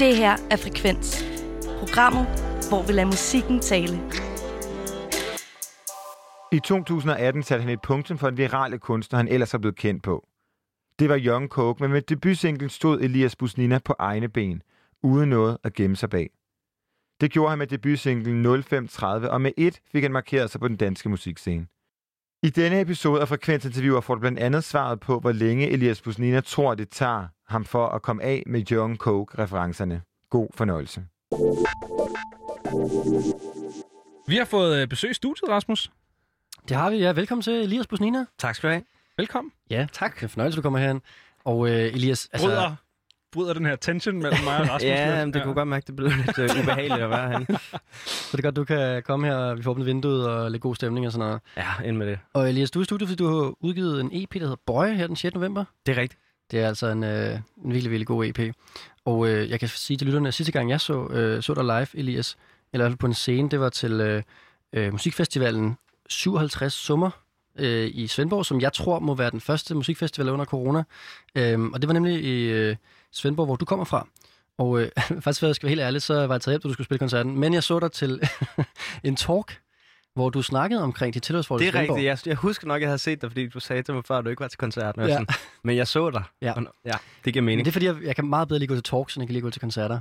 Det her er Frekvens. Programmet, hvor vi lader musikken tale. I 2018 satte han et punktum for den virale kunstner, han ellers er blevet kendt på. Det var Young Coke, men med debutsinglen stod Elias Busnina på egne ben, uden noget at gemme sig bag. Det gjorde han med debutsinglen 0530, og med et fik han markeret sig på den danske musikscene. I denne episode af Frekvensinterviewer får du blandt andet svaret på, hvor længe Elias Busnina tror, det tager ham for at komme af med Young Coke-referencerne. God fornøjelse. Vi har fået øh, besøg i studiet, Rasmus. Det har vi, ja. Velkommen til Elias Busnina. Tak skal du have. Velkommen. Ja, tak. Det er fornøjelse, du kommer herhen. Og uh, Elias, altså... Bryder, bryder den her tension mellem mig og Rasmus. ja, lidt. det kunne godt mærke, det blev lidt uh, ubehageligt at være herinde. Så det er godt, du kan komme her, og vi får åbnet vinduet og lidt god stemning og sådan noget. Ja, ind med det. Og Elias, du er i studiet, fordi du har udgivet en EP, der hedder Boy her den 6. november. Det er rigtigt. Det er altså en, øh, en virkelig, virkelig god EP. Og øh, jeg kan sige til lytterne, at sidste gang jeg så, øh, så dig live, Elias, eller i hvert fald på en scene, det var til øh, øh, musikfestivalen 57 Summer øh, i Svendborg, som jeg tror må være den første musikfestival under corona. Øhm, og det var nemlig i øh, Svendborg, hvor du kommer fra. Og øh, faktisk, for jeg skal være helt ærlig, så var jeg taget hjem, da du skulle spille koncerten. Men jeg så dig til en talk, hvor du snakkede omkring dit tilhørsforhold Det er rigtigt. Jeg, jeg husker nok, at jeg havde set dig, fordi du sagde til mig før, at du ikke var til koncerten. Ja. Sådan. Men jeg så dig. Ja. Og- ja det giver Men mening. det er fordi, jeg, jeg kan meget bedre lige gå til talks, end jeg kan lige gå til koncerter.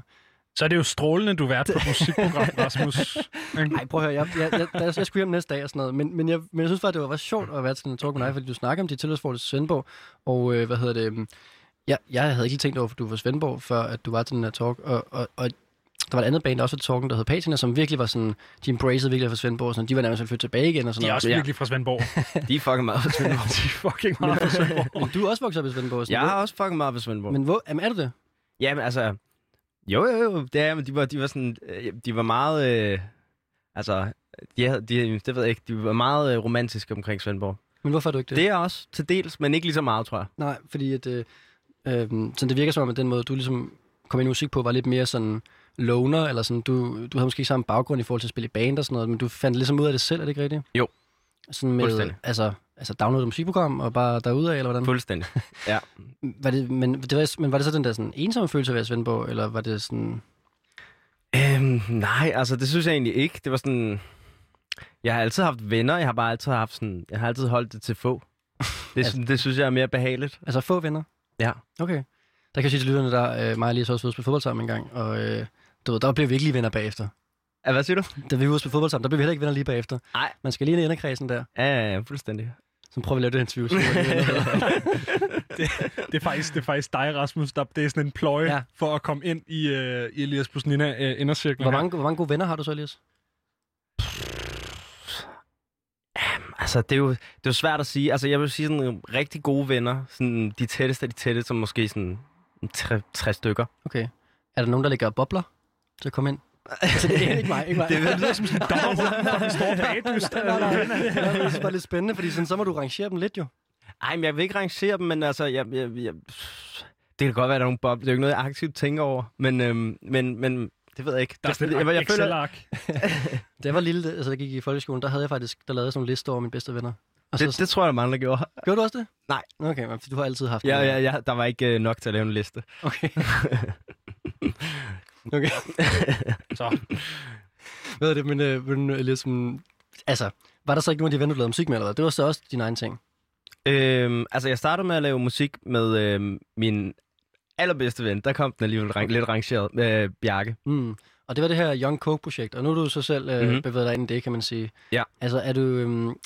Så er det jo strålende, du er vært på musikprogram, Rasmus. Nej, prøv at høre, jeg, jeg, jeg, jeg, jeg skulle hjem næste dag og sådan noget, men, men, jeg, men jeg synes faktisk, det var, var sjovt at være til en talk med dig, fordi du snakker om dit tilhørsforhold til Svendborg, og øh, hvad hedder det, ja, jeg havde ikke lige tænkt over, at du var Svendborg, før at du var til den her talk, og, og, og der var et andet band, der også var til talken, der hed Patina, som virkelig var sådan, de embraced virkelig for Svendborg, og sådan, de var nærmest flyttet tilbage igen og sådan De er noget. også Ja. virkelig fra Svendborg. De er fucking meget for Svendborg. De er fucking meget fra Svendborg. Men du er også vokset op i Svendborg. Sådan, Jeg har også fucking meget for Svendborg. Men hvor, jamen, er du det? Ja, men altså... Jo, jo, jo. Det er, men de var, de var sådan... øh, De var meget... Øh, altså... De, havde, de, det ved jeg ikke. De var meget øh, romantiske omkring Svendborg. Men hvorfor er du ikke det? Det er også til dels, men ikke lige så meget, tror jeg. Nej, fordi at, øh, øh, sådan det virker som om, at den måde, du ligesom kom ind i musik på, var lidt mere sådan loner, eller sådan, du, du havde måske samme baggrund i forhold til at spille i band og sådan noget, men du fandt ligesom ud af det selv, er det ikke rigtigt? Jo. Sådan med, altså, altså downloade et musikprogram og bare derudad, eller hvordan? Fuldstændig. Var det, men, det var, men var det så den der sådan ensomme følelse af at Svendborg, eller var det sådan... Øhm, nej, altså det synes jeg egentlig ikke. Det var sådan... Jeg har altid haft venner, jeg har bare altid haft sådan... Jeg har altid holdt det til få. Det, Altså- det synes jeg er mere behageligt. Altså få venner? Ja. Okay. Der kan jeg sige til lytterne, der øh, mig og Elias også ude at spille fodbold sammen en gang, og øh, du ved, der blev vi ikke lige venner bagefter. Ja, hvad siger du? Da vi var ude at spille fodbold sammen, der blev vi heller ikke venner lige bagefter. Nej. Man skal lige ind i inderkredsen der. Ja, ja, ja, fuldstændig. Så prøver vi at lave det interview. Er venner. Det er faktisk, det er faktisk dig, Rasmus, der det er sådan en pløje Ja. for at komme ind i, uh, i Elias Busnina uh, indercirklen. hvor, her. mange, hvor mange gode venner har du så, Elias? Altså, det er, jo, det er jo svært at sige. Altså, jeg vil sige sådan nogle rigtig gode venner. Sådan de tætteste af de tætte, som måske sådan tre, tre stykker. Okay. Er der nogen, der ligger bobler til at komme ind? altså, det er ikke mig, ikke mig. Det lyder som sådan en dommerhund fra den store bagdyst. nej, nej, nej. Jeg synes bare lidt spændende, fordi sådan, så må du rangere dem lidt jo. Ej, men jeg vil ikke rangere dem, men altså, jeg, jeg, jeg, det kan godt være, at der er nogle bob. Det er jo ikke noget, jeg aktivt tænker over. Men, øhm, men, men det ved jeg ikke. Der er det, jeg, et jeg, føler. Da jeg var lille, altså der gik i folkeskolen, der havde jeg faktisk, der lavede jeg sådan en liste over mine bedste venner. Og det, så, det tror jeg, der mange, der gjorde. Gjorde du også det? Nej. Okay, men du har altid haft Ja, ja, ja, der var ikke øh, nok til at lave en liste. Okay. okay. Så. Hvad er det, men, øh, men ligesom, altså, var der så ikke nogen af de venner, du lavede musik med, eller hvad? Det var så også din egen ting. Øhm, altså, jeg startede med at lave musik med øhm, min allerbedste ven. Der kom den alligevel rang, lidt rangeret. Øh, Bjarke. Mm. Og det var det her Young Coke-projekt, og nu er du så selv øh, Mhm. mm-hmm. bevæget dig ind i det, kan man sige. Ja. Altså, er du,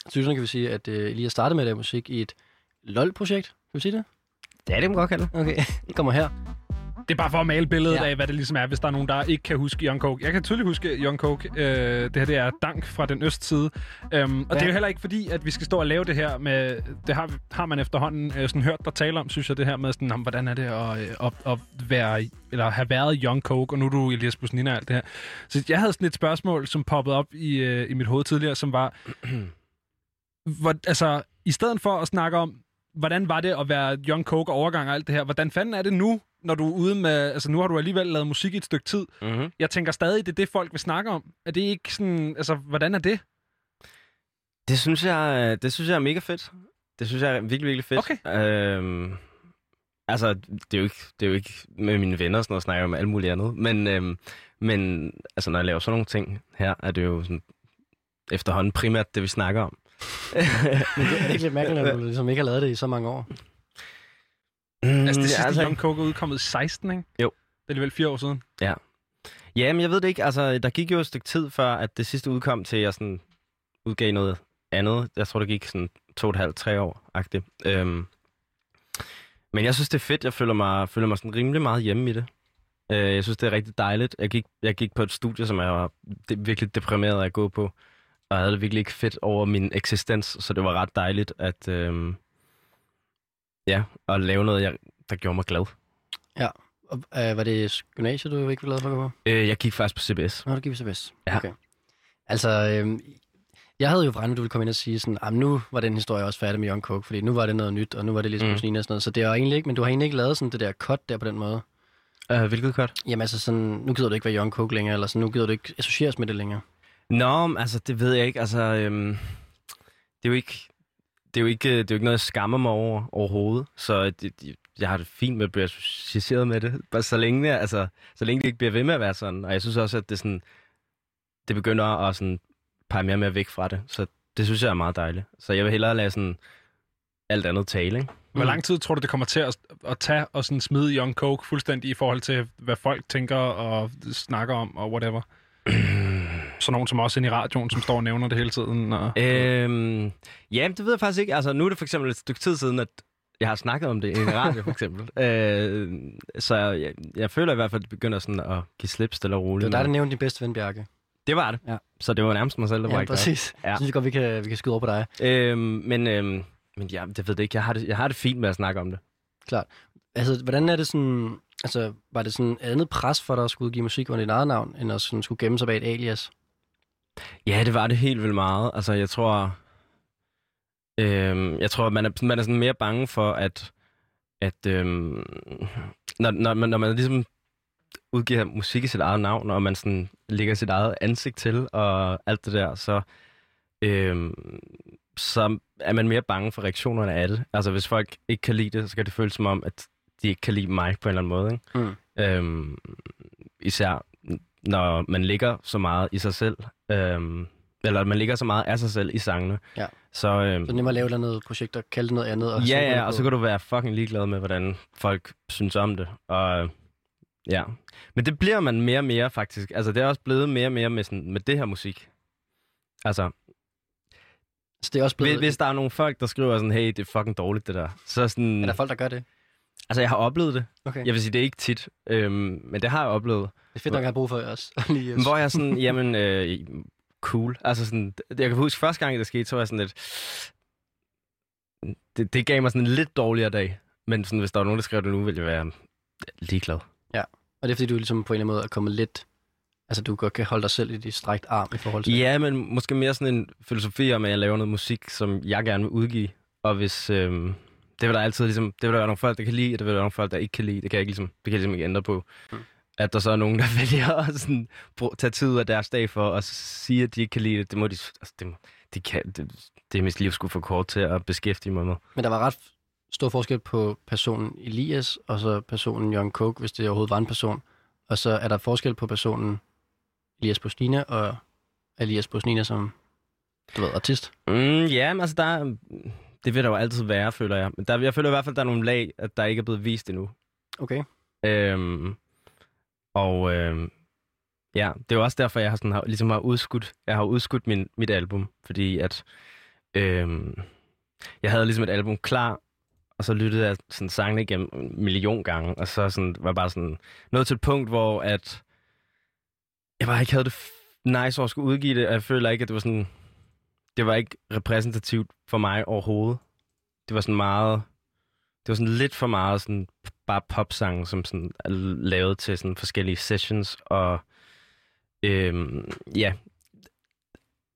så sådan kan vi sige, at øh, lige at starte med at lave musik i et LOL-projekt. Kan vi sige det? Det må man godt kalde det. Okay, det kommer her. Det er bare for at male billedet Ja. ja. af, hvad det ligesom er, hvis der er nogen, der ikke kan huske Young Coke. Jeg kan tydeligt huske Young Coke. Øh, det her det er Dank fra den østside. Øhm, og Hvad? det er jo heller ikke fordi, at vi skal stå og lave det her med... Det har, har man efterhånden øh, sådan hørt dig tale om, synes jeg, det her med, sådan, om, hvordan er det at, øh, at, at være, eller have været Young Coke, og nu er du Elias Busnina og alt det her. Så jeg havde sådan et spørgsmål, som poppede op i, øh, i mit hoved tidligere, som var... hvor, altså, i stedet for at snakke om, hvordan var det at være Young Coke og overgang og alt det her, hvordan fanden er det nu, når du er ude med... Altså, nu har du alligevel lavet musik i et stykke tid. Mm-hmm. Jeg tænker stadig, det er det, folk vil snakke om. Er det ikke sådan... Altså, hvordan er det? Det synes jeg, det synes jeg er mega fedt. Det synes jeg er virkelig, virkelig fedt. Okay. Øhm, altså, det er, jo ikke, det er jo ikke med mine venner og sådan noget, snakker jeg om alt muligt andet. Men, øhm, men altså, når jeg laver sådan nogle ting her, er det jo sådan, efterhånden primært det, vi snakker om. Men det er ikke lidt mærkeligt, at du ligesom ikke har lavet det i så mange år. Mm, Altså, det sidste altså, Young Coke er udkommet i 16, ikke? Jo. Det er alligevel fire år siden. Ja, men jeg ved det ikke. Altså, der gik jo et stykke tid før, at det sidste udkom til, at jeg sådan udgav noget andet. Jeg tror, det gik sådan to og et halvt, tre år agtigt. Øhm, men jeg synes, det er fedt. Jeg føler mig, føler mig sådan rimelig meget hjemme i det. Øh, jeg synes, det er rigtig dejligt. Jeg gik, jeg gik på et studie, som jeg var det, virkelig deprimeret af at gå på. Og jeg havde det virkelig ikke fedt over min eksistens, så det var ret dejligt at, øhm, ja, at lave noget, jeg, der gjorde mig glad. Og, øh, var det gymnasiet, du ikke ville lade for at på? Øh, jeg gik faktisk på CBS. Nå, det gik så bedst. Ja. Okay. Altså, øh, jeg havde jo regnet, at du ville komme ind og sige sådan, "Jamen, nu var den historie også færdig med Young Coke, fordi nu var det noget nyt, og nu var det ligesom Mm. og sådan noget. Så det er jo egentlig ikke, men du har egentlig ikke lavet sådan det der cut der på den måde. Øh, hvilket godt? Jamen altså sådan, nu gider du ikke være Young Coke længere, eller sådan, nu gider du ikke associeres med det længere. Nå, altså, det ved jeg ikke. Altså, øhm, det er jo ikke... Det er jo ikke, det er jo ikke noget, jeg skammer mig over overhovedet. Så det, det, jeg har det fint med at blive associeret med det. Bare så længe, jeg- altså, så længe det ikke bliver ved med at være sådan. Og jeg synes også, at det, sådan, det begynder at sådan, pege mere og mere væk fra det. Så det synes jeg er meget dejligt. Så jeg vil hellere lade sådan, alt andet tale, ikke? Hvor Mm. lang tid tror du, det kommer til at, at tage og sådan smide Young Coke fuldstændig i forhold til, hvad folk tænker og snakker om og whatever? Så nogen som også ind i radioen, som står og nævner det hele tiden. Og... Øhm, ja, det ved jeg faktisk ikke. Altså, nu er det for eksempel et stykke tid siden, at jeg har snakket om det i en radio, for eksempel. øh, så jeg, jeg føler i hvert fald, at det begynder sådan at give slip stille og Det roligt. var dig, der nævnte din bedste ven, Bjarke. det var det. Ja. Så det var nærmest mig selv, der var Ja, der. præcis. Ja. Jeg synes godt, vi kan, vi kan skyde over på dig. Øhm, men, øhm, men ja, det ved jeg ikke. Jeg har det, jeg har det fint med at snakke om det. Altså, hvordan er det sådan... Altså, var det sådan et andet pres for dig at skulle udgive musik under dit eget navn, end at sådan skulle gemme sig bag et alias? Ja, det var det helt vildt meget. Altså, jeg tror... Øhm, jeg tror, man er, man er sådan mere bange for, at... at øhm, når, når, man, når man ligesom udgiver musik i sit eget navn, og man sådan lægger sit eget ansigt til, og alt det der, så... Øhm, så er man mere bange for reaktionerne af det. Altså, hvis folk ikke kan lide det, så kan det føles som om, at de ikke kan lide mig på en eller anden måde. Ikke? Mm. Øhm, især når man ligger så meget i sig selv, øhm, eller man ligger så meget af sig selv i sangene. Ja. Så, øhm, Så er nemmere at lave et eller andet projekt og kalde det noget andet. Og ja, ja, på. og så kan du være fucking ligeglad med, hvordan folk synes om det. Og ja, men det bliver man mere og mere faktisk. Altså, det er også blevet mere og mere med, sådan, med det her musik. Altså, Så det er også blevet... hvis, hvis der er nogle folk, der skriver sådan, hey, det er fucking dårligt det der. Så sådan, Er der folk, der gør det? Altså, jeg har oplevet det. Okay. Jeg vil sige, det er ikke tit, øhm, men det har jeg oplevet. Det er fedt at have brug for os. Lige, Men Hvor jeg sådan, jamen, øh, cool. Altså sådan, jeg kan huske, første gang det skete, så var jeg sådan lidt... Det, det gav mig sådan en lidt dårligere dag. Men sådan, hvis der var nogen, der skrev det nu, ville jeg være ligeglad. Og det er fordi, du ligesom på en eller anden måde er kommet lidt... Altså, du godt kan holde dig selv i dit strækt arm i forhold til... Ja, men måske mere sådan en filosofi om, at jeg laver noget musik, som jeg gerne vil udgive. Og hvis... Øhm, det vil der altid ligesom... Det vil der være nogle folk, der kan lide, og det vil der være nogle folk, der ikke kan lide. Det kan jeg ikke ligesom, det kan jeg ligesom ikke ændre på. Mm. At der så er nogen, der vælger at sådan, brug, tage tid ud af deres dag for at sige, at de ikke kan lide det. Det må de... Altså, det, de kan, det, det er mit liv skulle for kort til at beskæftige mig med. Men der var ret stor forskel på personen Elias, og så personen Young Coke, hvis det overhovedet var en person. Og så er der forskel på personen Elias Bosnina og Elias Bosnina som, du ved, artist. Mm, ja, men altså, der er, det vil der jo altid være, føler jeg. Men der, jeg føler i hvert fald, der er nogle lag, at der ikke er blevet vist endnu. Okay. Øhm, og øhm, ja, det er jo også derfor, jeg har, sådan, har, ligesom har udskudt, jeg har udskudt min, mit album, fordi at øhm, jeg havde ligesom et album klar, og så lyttede jeg sådan sangene igennem en million gange, og så sådan, var bare sådan nået til et punkt, hvor at jeg bare ikke havde det nice over at skulle udgive det, og jeg føler ikke, at det var sådan, det var ikke repræsentativt for mig overhovedet. Det var sådan meget, det var sådan lidt for meget sådan bare popsange, som sådan er lavet til sådan forskellige sessions, og øhm, ja,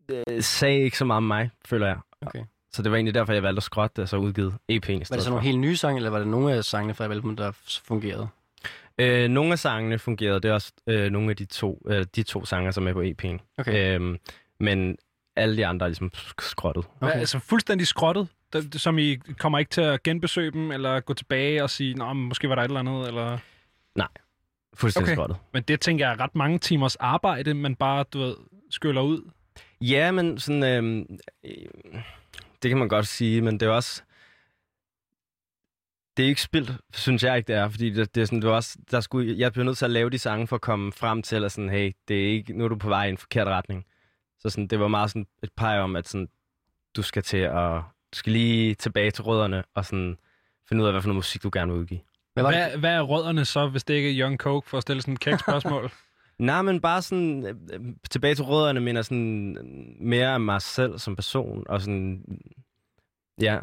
det sagde ikke så meget om mig, føler jeg. Okay. Så det var egentlig derfor, jeg valgte at skrotte det, og så udgivet EP'en i Var det så nogle helt nye sange, eller var det nogle af sangene fra albumet, der fungerede? Øh, nogle af sangene fungerede, det er også øh, nogle af de to, øh, de to sanger, som er på EP'en. Okay. Øhm, men alle de andre er ligesom sk- skrottet. Okay. Okay. Altså fuldstændig skrottet. Som I kommer ikke til at genbesøge dem, eller gå tilbage og sige, Nå, men måske var der et eller andet, eller... Fuldstændig Okay. skrottet. Men det tænker jeg er ret mange timers arbejde, man bare, du ved, skyller ud. Ja, men sådan... Øhm, øh, det kan man godt sige, men det er også... Det er ikke spildt, synes jeg ikke, det er. Fordi det, det er sådan, det er også, der skulle, jeg bliver nødt til at lave de sange for at komme frem til, at sådan, hey, det er ikke, nu er du på vej i en forkert retning. Så sådan, det var meget sådan et pege om, at sådan, du skal til at, du skal lige tilbage til rødderne, og sådan finde ud af, hvad for noget musik, du gerne vil udgive. Hvad var Hvad, hvad er rødderne så, hvis det ikke er Young Coke, for at stille sådan et kægt spørgsmål? Nej, men bare sådan øh, tilbage til rødderne, mener sådan mere af mig selv som person, og sådan, ja,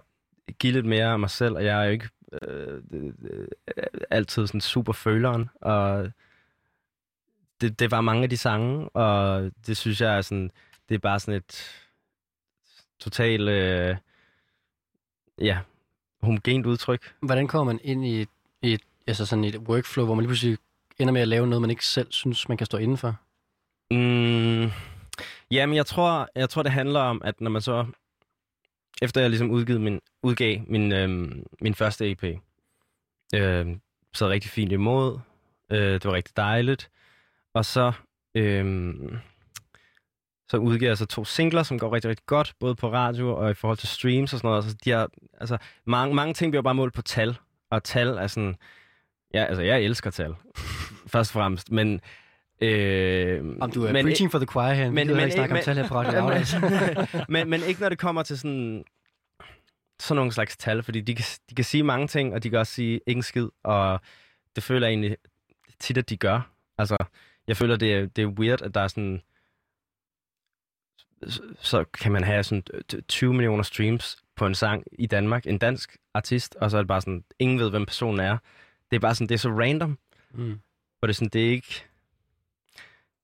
give lidt mere af mig selv, og jeg er jo ikke øh, øh, øh, altid sådan super føleren, og det, det var mange af de sange, og det synes jeg er sådan, det er bare sådan et totalt, øh, ja, homogent udtryk. Hvordan kommer man ind i et, i et, altså sådan et workflow, hvor man lige pludselig ender med at lave noget, man ikke selv synes, man kan stå indenfor? Mm, jamen, jeg tror, jeg tror, det handler om, at når man så... Efter jeg ligesom udgivet min, udgav min, øhm, min første EP, øh, så rigtig fint imod. Øh, det var rigtig dejligt. Og så, øhm, så udgav jeg så to singler, som går rigtig, rigtig godt, både på radio og i forhold til streams og sådan noget. Altså, de har, altså, mange, mange ting bliver bare målt på tal, og tal er sådan... Ja, altså, jeg elsker tal, først og fremmest, men... Øh, Om du er men, preaching for the choir her, men- men, men- ikke snakke om men- tal her på Radio altså. men, men ikke når det kommer til sådan, sådan nogle slags tal, fordi de kan, de kan sige mange ting, og de kan også sige ikke en skid, og det føler jeg egentlig tit, at de gør. Altså, jeg føler, det er, det er weird, at der er sådan, så- kan man have sådan t- 20 millioner streams på en sang i Danmark, en dansk artist, og så er det bare sådan, ingen ved, hvem personen er. Det er bare sådan, det er så random, Mm. hvor det er sådan, det er ikke,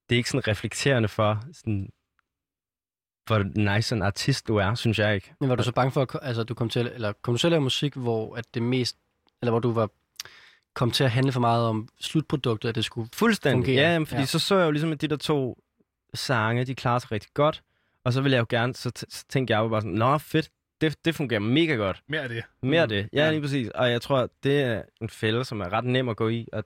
det er ikke sådan reflekterende for, sådan, hvor nice en artist du er, synes jeg ikke. Men var du så bange for, at altså, du kom til, eller kom du til at lave musik, hvor at det mest, eller hvor du var kom til at handle for meget om slutproduktet, at det skulle Fuldstændig. Fungerer. Ja, jamen, fordi Ja. så så jeg jo ligesom, at de der to sange, de klarer sig rigtig godt. Og så ville jeg jo gerne, så, t- så tænkte jeg jo bare sådan, nå fedt, det, det fungerer mega godt. Mere af det. Mere af Mm. det. Ja, Ja. lige præcis. Og jeg tror, det er en fælde, som er ret nem at gå i. At,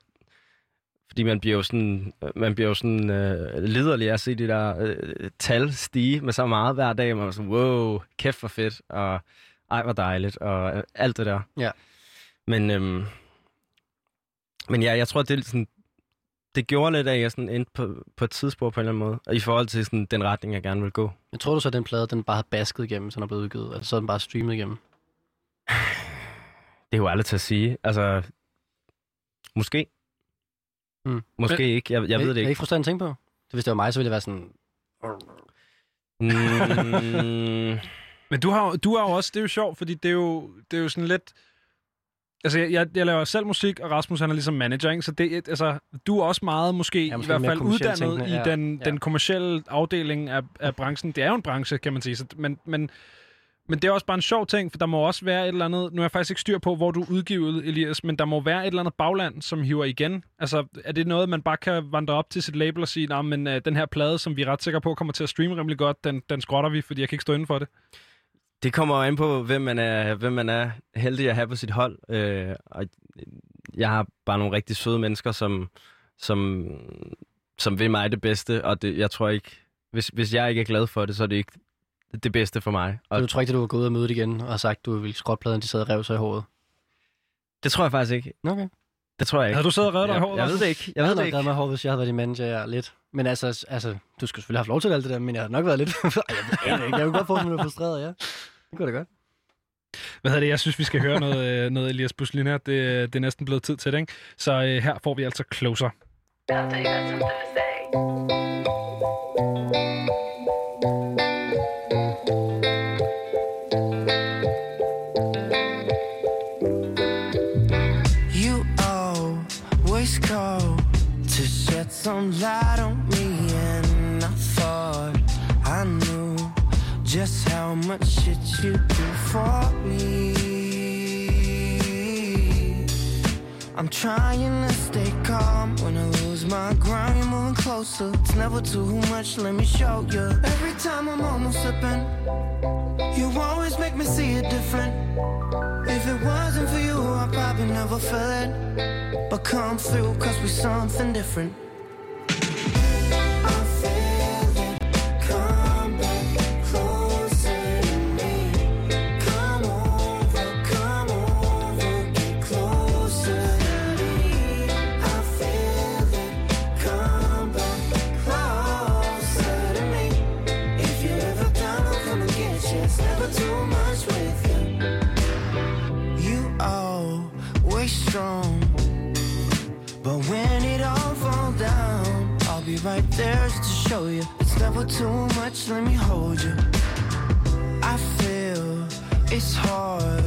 fordi man bliver jo sådan, man bliver jo sådan øh, liderlig af at se de der øh, tal stige med så meget hver dag. Man er sådan, wow, kæft for fedt, og ej, hvor dejligt, og øh, alt det der. Ja. Men, øhm, men ja, jeg tror, det er sådan, det gjorde lidt af, at jeg sådan endte på, på et tidspunkt på en eller anden måde, og i forhold til sådan, den retning, jeg gerne vil gå. Jeg tror du så, at den plade, den bare havde basket igennem, så den er blevet udgivet? Eller så er den bare streamet igennem? Det er jo aldrig til at sige. Altså, måske. Mm. Måske Men- ikke. Jeg, jeg ved det Er ikke. ikke frustrerende at tænke på? Hvis det var mig, så ville det være sådan... Mm, Men du har, du har jo også, det er jo sjovt, fordi det er jo, det er jo sådan lidt... Altså, jeg, jeg, laver selv musik, og Rasmus han er ligesom manager, ikke? Så det, altså, du er også meget måske, Ja, i måske hvert mere fald uddannet tænkende, i ja. den, Ja. den kommercielle afdeling af, af branchen. Det er jo en branche, kan man sige. Så, men, men, men det er også bare en sjov ting, for der må også være et eller andet... Nu er jeg faktisk ikke styr på, hvor du er udgivet, Elias, men der må være et eller andet bagland, som hiver igen. Altså, er det noget, man bare kan vandre op til sit label og sige, nah, men uh, den her plade, som vi er ret sikre på kommer til at streame rimelig godt, den, den skrotter vi, fordi jeg kan ikke stå inden for det. Det kommer jo an på, hvem man er, hvem man er heldig at have på sit hold. Øh, og jeg har bare nogle rigtig søde mennesker, som, som, som vil mig det bedste, og det, jeg tror ikke... Hvis, hvis jeg ikke er glad for det, så er det ikke det bedste for mig. Og du tror ikke, at du var gået ud og møde igen, og har sagt, at du ville skrotte pladen, de sad og rev sig i håret? det tror jeg faktisk ikke. Okay. Det tror jeg ikke. Havde du siddet og reddet dig i jeg, håret, jeg ved det ikke. Jeg Jeg ved havde det nok ikke. mig i håret, hvis jeg havde været din manager ja, lidt. Men altså, altså, du skulle selvfølgelig have haft lov til alt det der, men jeg har nok været lidt... Jeg ved ikke. Jeg kunne godt få, at du frustreret, ja. Det kunne da godt. Hvad hedder det? Jeg synes, vi skal høre noget, øh, noget Elias Busselin her. Det, det er næsten blevet tid til det, ikke? Så øh, her får vi altså Closer. Just how much shit you do for me. I'm trying to stay calm when I lose my ground. You're moving closer, it's never too much. Let me show you. Every time I'm almost slipping, you You always make me see it different. If it wasn't for you, I probably never feel it. But come through, cause we're something different. Just to show you. It's never too much, let me hold you. I feel it's hard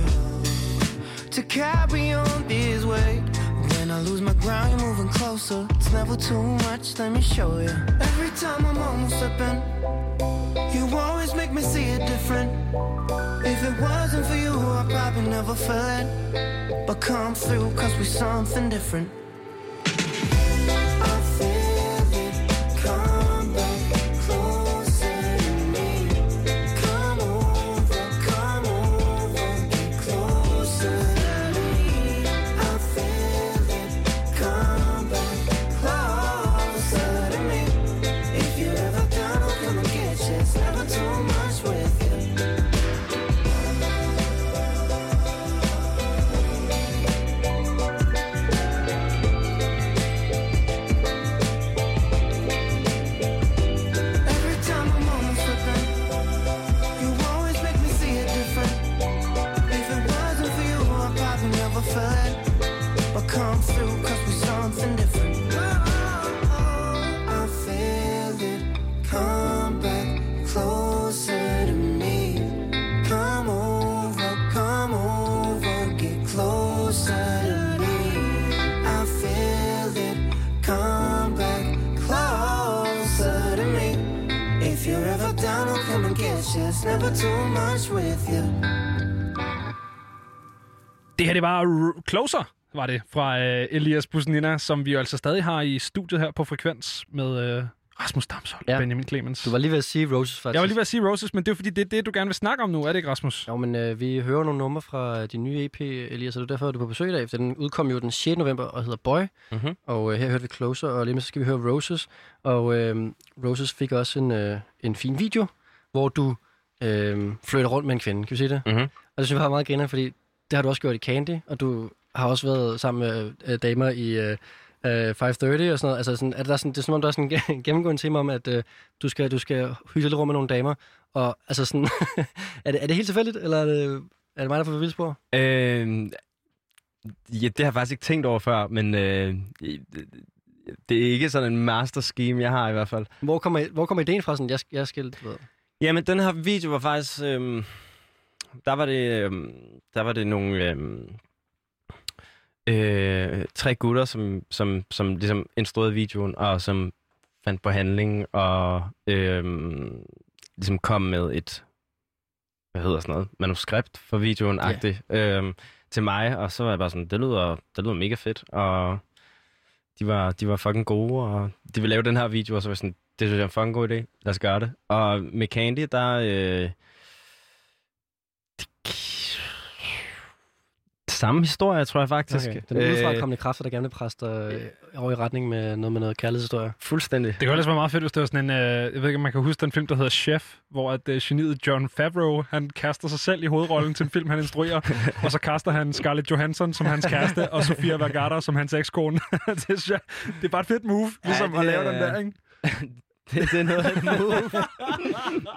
to carry on this way. When I lose my ground, you're moving closer. It's never too much, let me show you. Every time I'm almost slipping, you always make me see it different. If it wasn't for you, I'd probably never feel it. But come through, cause we're something different. Her, det var R- Closer, var det, fra øh, Elias Busnina, som vi jo altså stadig har i studiet her på Frekvens med øh, Rasmus Damshold og Ja. Benjamin Clemens. Du var lige ved at sige Roses, faktisk. Jeg var lige ved at sige Roses, men det er fordi, det er det, du gerne vil snakke om nu, er det ikke, Rasmus? Jo, men øh, vi hører nogle numre fra din nye EP, Elias, og det er derfor, du er på besøg i dag. for Den udkom jo den 6. november og hedder Boy, Mhm. og øh, her hørte vi Closer, og lige med så skal vi høre Roses. Og øh, Roses fik også en, øh, en fin video, hvor du øh, flytter rundt med en kvinde, kan vi sige det? Mhm. Og det synes jeg var meget griner, fordi det har du også gjort i Candy, og du har også været sammen med øh, damer i øh, øh, 530 og sådan noget. Altså, sådan, er der sådan, det er som om, der er sådan en gennemgående tema om, at øh, du skal, du skal hygge lidt rum med nogle damer. Og altså sådan, er, det, er det helt tilfældigt, eller er det, er det mig, der får vildspor? Øh, ja, det har jeg faktisk ikke tænkt over før, men øh, det er ikke sådan en master scheme, jeg har i hvert fald. Hvor kommer, hvor kommer ideen fra? Sådan, jeg, jeg skal, ved. Jamen, den her video var faktisk... Øhm, der var det, øhm, der var det nogle øhm, øh, tre gutter, som, som, som ligesom instruerede videoen, og som fandt på handling, og øhm, ligesom kom med et, hvad hedder sådan noget, manuskript for videoen, Ja. yeah. øhm, til mig, og så var jeg bare sådan, det lyder, det lyder mega fedt, og de var, de var fucking gode, og de ville lave den her video, og så var jeg sådan, det synes jeg er en fucking god idé, lad os gøre det. Og med Candy, der... Øh, samme historie, tror jeg faktisk. Okay. Den udefrakommende kræfter, der gerne vil presse dig øh, over i retning med noget med noget kærlighedshistorie. Fuldstændig. Det kunne ellers være meget fedt, hvis det var sådan en... Øh, jeg ved ikke, om man kan huske den film, der hedder Chef, hvor at, øh, geniet John Favreau, han kaster sig selv i hovedrollen til en film, han instruerer, og så kaster han Scarlett Johansson som hans kæreste, og Sofia Vergara som hans ekskone. det, jeg, det er bare et fedt move, ligesom det at lave er- den der, ikke? det, det er noget af et move.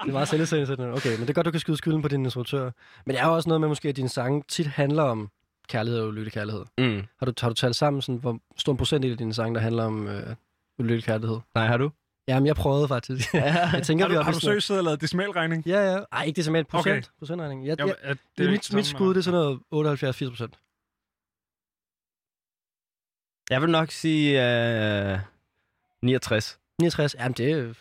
Det er meget selvsættende. Okay, men det er godt, du kan skyde skylden på din instruktør. Men det er jo også noget med, måske, at dine sange tit handler om kærlighed og ulykkelig kærlighed. mm. Har du, har du talt sammen, sådan, hvor stor en procentdel af dine sange, der handler om øh, ulykkelig kærlighed? Nej, har du? Jamen, jeg prøvede faktisk. jeg tænker, Har vi du, er har du søgt siddet og lavet decimalregning? Ja, ja. Ej, ikke en procent. Okay. Procentregning. Jeg, Jo, jeg, at det jo mit, mit skud, det er sådan noget 78-80 procent. Jeg vil nok sige øh, 69. 69, jamen det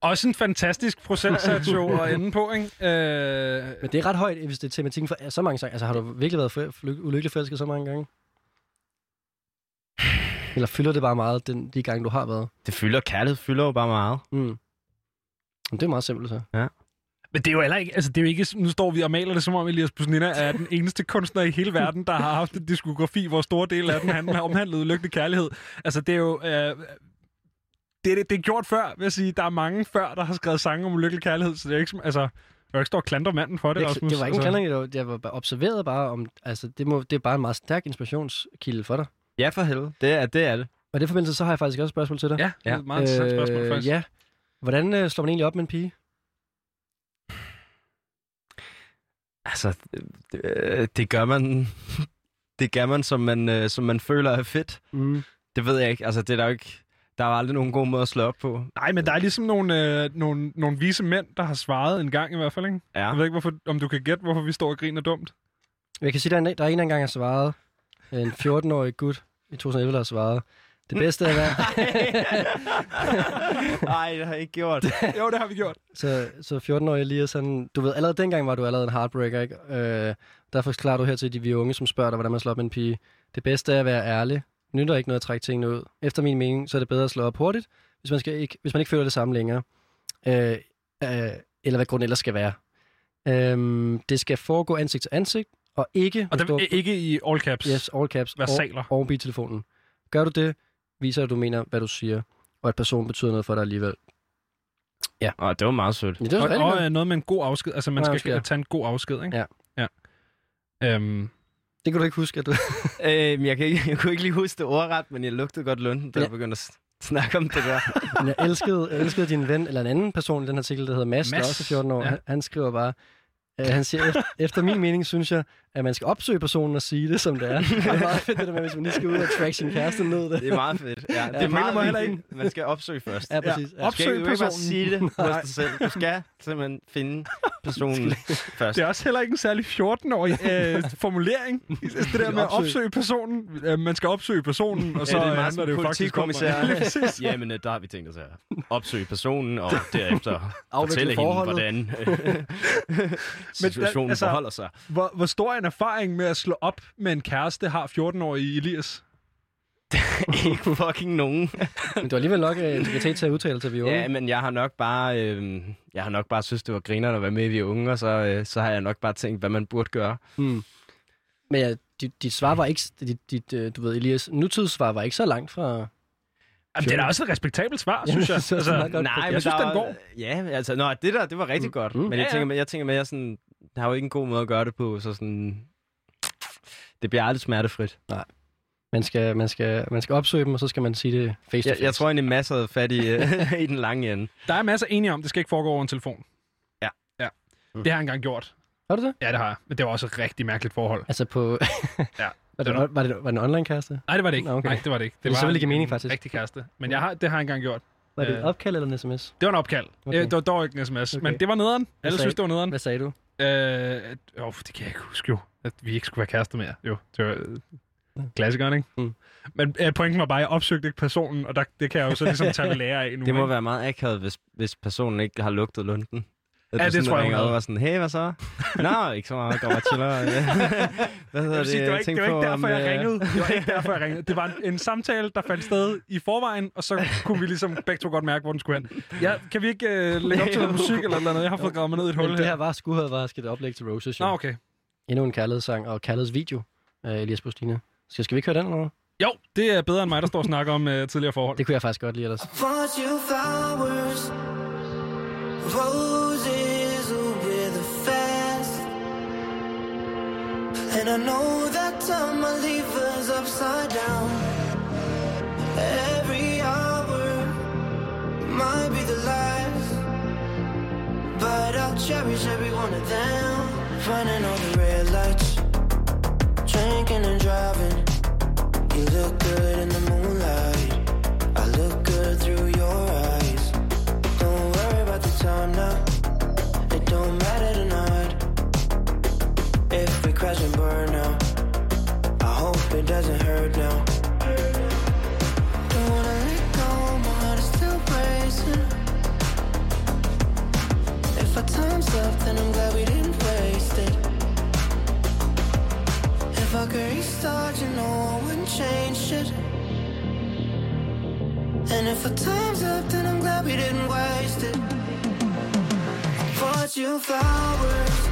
Også en fantastisk procentsats jo at ende på, ikke? Øh, men det er ret højt, hvis det er tematikken for så mange sange. Altså, har du virkelig været for, for, ulykkelig forelsket så mange gange? Eller fylder det bare meget, den, de gange, du har været? Det fylder, kærlighed fylder jo bare meget. Mm. Men det er meget simpelt, så. Men det er jo heller ikke, altså det er jo ikke, nu står vi og maler det som om Elias Busnina er den eneste kunstner i hele verden, der har haft en diskografi, hvor store dele af den han har omhandlet lykkelig kærlighed. Altså det er jo, øh, det, det, det er gjort før, vil jeg sige. Der er mange før, der har skrevet sange om lykkelig kærlighed, så det er ikke, som- altså, jeg vil ikke stå og klandre manden for det, Det, Rasmus. det var ikke en altså. klandring, det var- jeg var observeret bare om, altså det, må, det er bare en meget stærk inspirationskilde for dig. Ja, for helvede. Det er det. Er det. Og i det forbindelse, så har jeg faktisk også et spørgsmål til dig. Ja, det er et meget interessant spørgsmål, faktisk. Ja. Hvordan øh, slår man egentlig op med en pige? Altså, det, øh, det gør man... det gør man, som man, øh, som man føler er fedt. Mm. Det ved jeg ikke. Altså, det er der jo ikke... Der er jo aldrig nogen god måde at slå op på. Nej, men der er ligesom nogle, øh, nogle, nogle vise mænd, der har svaret en gang i hvert fald, ikke? Ja. Jeg ved ikke, hvorfor, om du kan gætte, hvorfor vi står og griner dumt. Jeg kan sige, der er en, der er en engang, jeg svaret. En 14-årig gut i 2011, der har svaret. Det bedste er, hvad... Nej, det har jeg ikke gjort. jo, det har vi gjort. så, så 14-årig Elias, han, du ved, allerede dengang var du allerede en heartbreaker, ikke? Øh, derfor forklarer du her til de vi unge, som spørger dig, hvordan man slår op med en pige. Det bedste er at være ærlig. Nytter ikke noget at trække tingene ud. Efter min mening, så er det bedre at slå op hurtigt, hvis man, skal ikke, hvis man ikke føler det samme længere. Øh, øh, eller hvad grunden ellers skal være. Øh, det skal foregå ansigt til ansigt, og ikke... Og det er ikke i all caps. Yes, all caps. Versaler. Og, og mobiltelefonen. Gør du det, viser at du mener, hvad du siger, og at personen betyder noget for dig alligevel. Åh, det var meget sødt. Ja, det er Og, og øh, noget med en god afsked. Altså, man Ja, skal afsked. tage en god afsked, ikke? Ja. ja. Øhm, Det kan du ikke huske, at du... Øh, jeg, kan ikke, jeg kunne ikke lige huske det ordret, men jeg lugtede godt lunden, da Ja. jeg begyndte at snakke om det der. Men jeg elskede, jeg elskede din ven, eller en anden person i den artikel, der hedder Mads, der Mads, også er 14 år. ja. Han, han skriver bare, øh, han siger, efter, efter min mening synes jeg, at man skal opsøge personen og sige det, som det er. Det er meget fedt, det der med, hvis man lige skal ud og track sin kæreste ned. Det. Det er meget fedt. Ja, det det er meget mener mig heller vigtigt. Man skal opsøge først. Ja, præcis. Ja. Du skal Opsøg ikke, du kan ikke bare personen. sige det hos dig selv. Du skal simpelthen finde personen først. det er også heller ikke en særlig 14-årig øh, formulering. Det der med at Opsøg. opsøge personen. Øh, man skal opsøge personen, og så Ja, det er meget handler det jo faktisk præcis. Jamen, øh, der har vi tænkt os at opsøge personen, og derefter fortælle hende, hvordan situationen altså- forholder sig. Hvor, hvor stor en erfaring med at slå op med en kæreste har 14-årige Elias? ikke fucking nogen. Men du har alligevel nok øh, integritet til at udtale til vi unge. Ja, men jeg har nok bare, øh, jeg har nok bare synes, det var griner at være med i Vi er unge, og så, øh, så har jeg nok bare tænkt, hvad man burde gøre. Hmm. Men ja, dit, dit svar var ikke, dit, dit, øh, du ved, Elias, nutidssvar var ikke så langt fra... Jamen, det er da også et respektabelt svar, synes jeg. er også meget godt. Nej, jeg men synes, der den var- går. Ja, altså, nå, det der, det var rigtig Mm. godt. Mm. Men jeg Ja, ja. tænker, jeg tænker mere sådan, der er jo ikke en god måde at gøre det på, så sådan, det bliver aldrig smertefrit. Man skal, man, skal, man skal opsøge dem, og så skal man sige det face to Jeg, face. jeg tror egentlig, masser havde fat i, i den lange ende. Der er masser enige om, det skal ikke foregå over en telefon. Ja. ja. Mm. Det har jeg engang gjort. Har du det? Ja, det har jeg. Men det var også et rigtig mærkeligt forhold. Altså på... Ja. Var det, var, det, var det en online kæreste? Nej, det var det ikke. Nå, okay. Nej, det var det ikke. Det så ville det give mening, en faktisk. rigtig kæreste. Men jeg har, det har jeg engang gjort. Var det Øh. et opkald eller en sms? Det var en opkald. Okay. Okay. Det var dog ikke en sms. Okay. Men det var nederen. Alle sagde- synes, det var nederen. Hvad sagde du? Øh, at, oh, det kan jeg ikke huske jo. At vi ikke skulle være kærester mere. Jo, det var øh, klassikeren, ikke? Mm. Men øh, pointen var bare, at jeg opsøgte ikke personen, og der, det kan jeg jo så ligesom tage lære af nu. Det må ikke? være meget akavet, hvis, hvis personen ikke har lugtet lunden. At Ja, det sådan tror jeg, hun havde. og sådan, hey, hvad så? Nå, ikke så meget, går bare chiller. hvad hedder Jeg vil sige, det var ikke, det var ikke på, derfor, om, jeg øh, ringede. Det var ikke derfor, jeg ringede. Det var en, en samtale, der fandt sted i forvejen, og så kunne vi ligesom begge to godt mærke, hvor den skulle hen. Ja, kan vi ikke uh, lægge op til noget musik eller noget? Jeg har fået gravet mig ned i et hul Men det her her. var skulle have været et oplæg til Roses, jo. Nå, okay. Endnu en kærlighedssang og kærlighedsvideo af Elias Bustina. Skal, skal vi ikke høre den eller noget? Jo, det er bedre end mig, der står og snakker om uh, tidligere forhold. Det kunne jeg faktisk godt lide ellers. And I know that time my leave us upside down. Every hour might be the last, but I'll cherish every one of them. Running all the red lights, drinking and driving. You look good in the moonlight. I look good through your eyes. Don't worry about the time now. Crash and burn now, I hope it doesn't hurt now. Don't wanna let go, my heart is still racing. If our time's up, then I'm glad we didn't waste it. If I could restart, you know I wouldn't change shit. And if our time's up, then I'm glad we didn't waste it. Bought you flowers,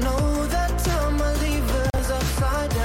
know that time might leave us upside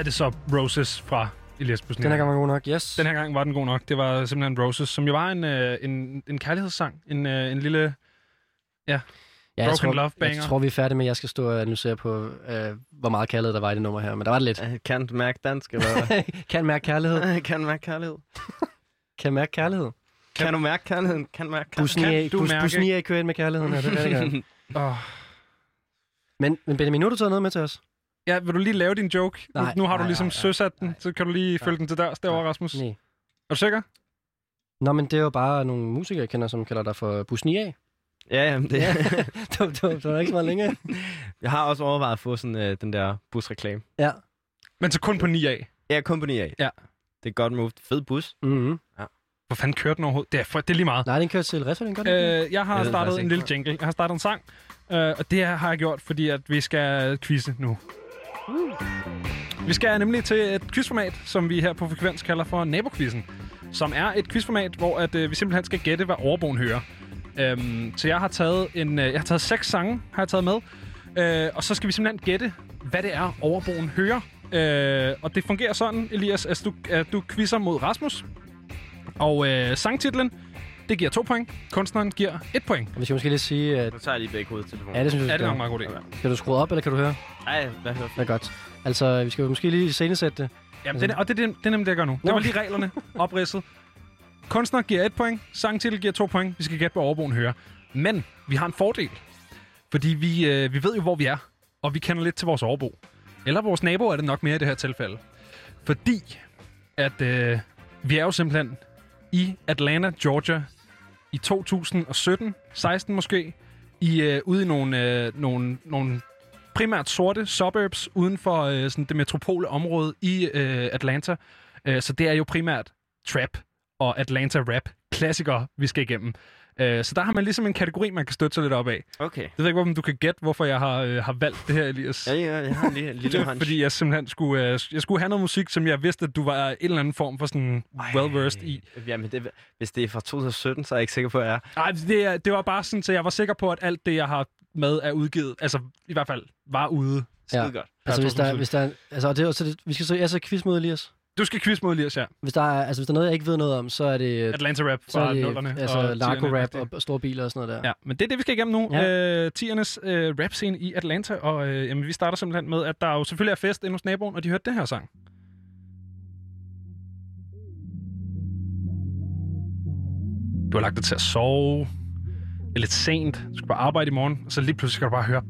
er det så Roses fra Elias Busnina. Den her gang var god nok, yes. Den her gang var den god nok. Det var simpelthen Roses, som jo var en, øh, en, en kærlighedssang. En, øh, en lille... ja, Broken jeg tror, Love banger. Jeg tror, vi er færdige med, at jeg skal stå og analysere på, øh, hvor meget kærlighed der var i det nummer her. Men der var det lidt. Øh, Kan du mærke dansk, eller kan mærke kærlighed. kan du mærke kærlighed? Kan mærke kærlighed. Kan du mærke kærligheden? Kan du mærke Bussen kan i, du bus, bussen kører ind med kærligheden. Er det, det, det. Åh. men, men Benjamin, nu har du taget noget med til os. Ja, vil du lige lave din joke? Nu, Nej, nu har du nej, ligesom nej, nej, søsat den, nej. så kan du lige følge den til dørs derovre, Rasmus. Nej. Er du sikker? Nå, men det er jo bare nogle musikere, jeg kender, som kalder dig for Busnia. Ja, jamen, det, det, var- det var ikke så meget længere. jeg har også overvejet at få sådan øh, den der busreklame. Ja. Men så kun på 9 af. Ja, kun på 9 af. Ja. Det er godt move. Fed bus. Mm-hmm. Hvor fanden kørte den overhovedet? Det er, for, det er lige meget. Nej, den kører til Refsalling, gør den ikke? Øh, jeg har Jeg startet en lille jingle. Jeg har startet en sang. Øh, og det her har jeg gjort, fordi at vi skal quizze nu. Vi skal nemlig til et quizformat, som vi her på Frekvens kalder for Naboquizzen. Som er et quizformat, hvor at, øh, vi simpelthen skal gætte, hvad overboen hører. Øhm, så jeg har taget en, øh, jeg har taget seks sange, har jeg taget med. Øh, og så skal vi simpelthen gætte, hvad det er, overboen hører. Øh, og det fungerer sådan, Elias, at du, at du quizzer mod Rasmus. Og øh, sangtitlen, det giver to point. Kunstneren giver et point. Vi skal måske lige sige, at... Nu tager jeg lige begge hovedtelefoner. Ja, det synes jeg, det er skal. nok en meget god idé. Kan du skrue op, eller kan du høre? Ej, hvad hører Det er godt. Altså, vi skal jo måske lige scenesætte det. Jamen, det, er- og det, det, det er nemlig det, jeg gør nu. Det var lige reglerne opridset. Kunstner giver et point, sangtitel giver to point. Vi skal gætte, hvad overboen hører. Men vi har en fordel. Fordi vi, øh, vi ved jo, hvor vi er. Og vi kender lidt til vores overbo. Eller vores nabo er det nok mere i det her tilfælde. Fordi at øh, vi er jo simpelthen i Atlanta, Georgia i 2017, 16 måske, i, øh, ude i nogle, øh, nogle, nogle primært sorte suburbs uden for øh, sådan det metropole område i øh, Atlanta. Øh, så det er jo primært trap og Atlanta rap klassikere, vi skal igennem. Øh, så der har man ligesom en kategori, man kan støtte sig lidt op af. Okay. Jeg ved ikke, om du kan gætte, hvorfor jeg har, øh, har valgt det her, Elias. Ja, ja, jeg har en lille, lille Det er, hunch. fordi jeg simpelthen skulle, øh, jeg skulle have noget musik, som jeg vidste, at du var en eller anden form for sådan well-versed i. Jamen, det, hvis det er fra 2017, så er jeg ikke sikker på, at jeg er. Nej, det, det var bare sådan, så jeg var sikker på, at alt det, jeg har med, er udgivet. Altså, i hvert fald var ude Ja. Skide godt. Altså, hvis der, hvis der, altså, og det, er også det, vi skal så, altså quiz mod Elias. Du skal quiz mod Elias, ja. Hvis der, er, altså, hvis der er noget, jeg ikke ved noget om, så er det, Atlanta Rap fra er det nullerne. altså, og narko-rap tierne. og, og store biler og sådan noget der. Ja, men det er det, vi skal igennem nu. Ja. Øh, tiernes øh, rap-scene i Atlanta, og øh, jamen, vi starter simpelthen med, at der jo selvfølgelig er fest inde hos naboen, og de hørte det her sang. Du har lagt dig til at sove. Det er lidt sent. Du skal bare arbejde i morgen, og så lige pludselig skal du bare høre